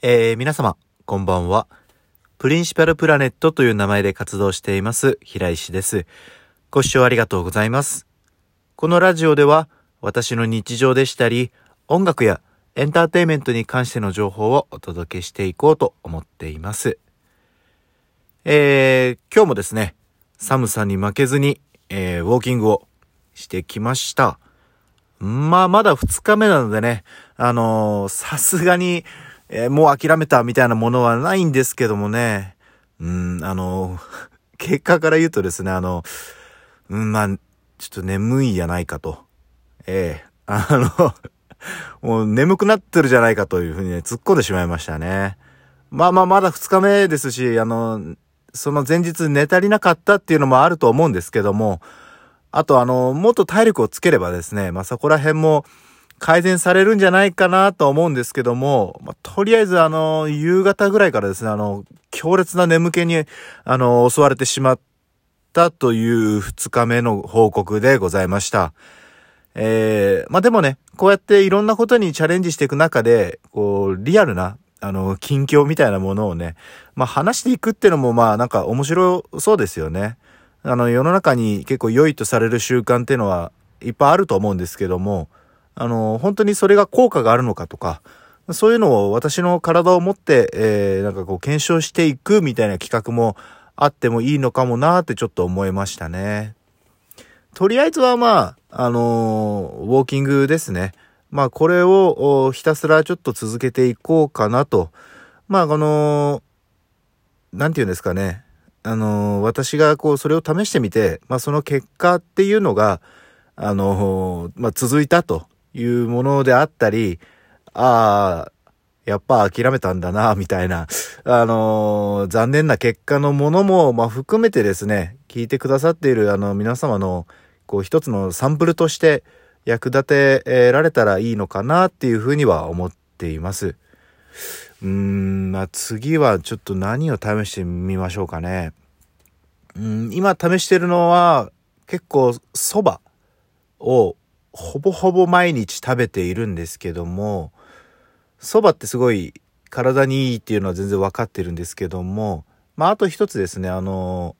えー、皆様、こんばんは。プリンシパルプラネットという名前で活動しています、平石です。ご視聴ありがとうございます。このラジオでは、私の日常でしたり、音楽やエンターテイメントに関しての情報をお届けしていこうと思っています。えー、今日もですね、寒さに負けずに、えー、ウォーキングをしてきました。まあ、まだ2日目なのでね、あのーさすがに、えーもう諦めたみたいなものはないんですけどもね、うん、あの 結果から言うとですね、あの、うん、まあ、ちょっと眠いやないかと。ええあの、もう眠くなってるじゃないかというふうにね、突っ込んでしまいましたね。まあまあ、まだ2日目ですし、あの、その前日寝足りなかったっていうのもあると思うんですけども、あとあの、もっと体力をつければですね、まあそこら辺も改善されるんじゃないかなと思うんですけども、まあ、とりあえずあの、夕方ぐらいからですね、あの、強烈な眠気に、あの、襲われてしまったという2日目の報告でございました。えー、まあでもね、こうやっていろんなことにチャレンジしていく中で、こう、リアルな、あの、近況みたいなものをね、まあ話していくっていうのもまあなんか面白そうですよね。あの、世の中に結構良いとされる習慣っていうのはいっぱいあると思うんですけども、あの、本当にそれが効果があるのかとか、そういうのを私の体を持って、えー、なんかこう検証していくみたいな企画もあってもいいのかもなーってちょっと思いましたね。とりあえずはまあ、あのーウォーキングですね。まあこれをひたすらちょっと続けていこうかなと。まあこの、なんて言うんですかね。あのー私がこうそれを試してみて、まあその結果っていうのが、あのーまあ続いたというものであったり、ああ、やっぱ諦めたんだな、みたいな、あのー残念な結果のものも、まあ含めてですね、聞いてくださっているあの皆様の、こう一つのサンプルとして役立てられたらいいのかなっていうふうには思っています。うーん、まあ次はちょっと何を試してみましょうかね。うん、今試してるのは結構蕎麦をほぼほぼ毎日食べているんですけども、蕎麦ってすごい体にいいっていうのは全然わかってるんですけども、まああと一つですね、あの、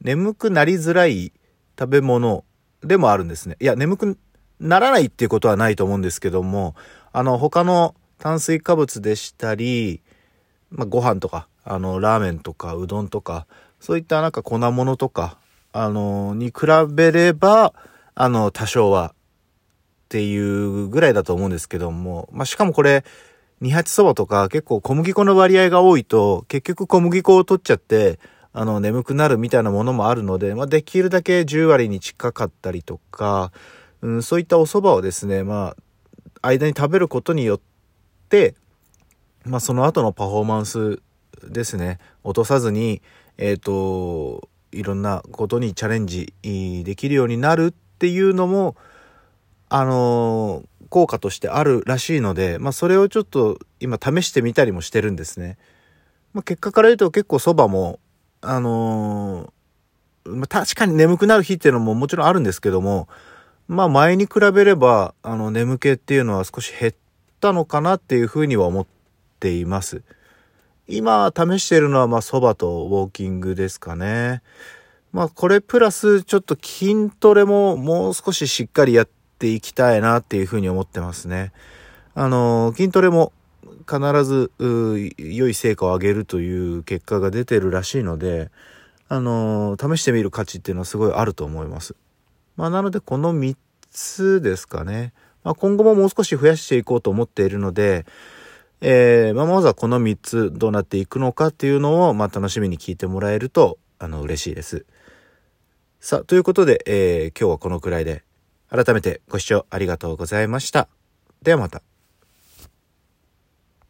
眠くなりづらい食べ物でもあるんですね。いや、眠くならないっていうことはないと思うんですけども、あの、他の炭水化物でしたり、まあ、ご飯とか、あの、ラーメンとか、うどんとか、そういったなんか粉物とか、あの、に比べれば、あの、多少は、っていうぐらいだと思うんですけども、まあ、しかもこれ、二八そばとか結構小麦粉の割合が多いと、結局小麦粉を取っちゃって、あの、眠くなるみたいなものもあるので、まあ、できるだけ10割に近かったりとか、うん、そういったお蕎麦をですね、まあ、間に食べることによって、まあ、その後のパフォーマンスですね、落とさずに、えっ、と、いろんなことにチャレンジできるようになるっていうのも、あの効果としてあるらしいので、まあ、それをちょっと今試してみたりもしてるんですね。まあ、結果から言うと結構そばも、あのーまあ、確かに眠くなる日っていうのももちろんあるんですけども、まあ前に比べれば、あの眠気っていうのは少し減ったのかなっていうふうには思っています。今試してるのはまあ蕎麦とウォーキングですかね。まあこれプラスちょっと筋トレももう少ししっかりやっていきたいなっていうふうに思ってますね。あの、筋トレも必ず良い成果を上げるという結果が出てるらしいので、あの、試してみる価値っていうのはすごいあると思います。まあなのでこの3つですかね。まあ今後ももう少し増やしていこうと思っているので、えーまあ、まずはこの3つどうなっていくのかっていうのを、まあ、楽しみに聞いてもらえると、あの、嬉しいです。さあ、ということで、えー今日はこのくらいで、改めてご視聴ありがとうございました。ではまた。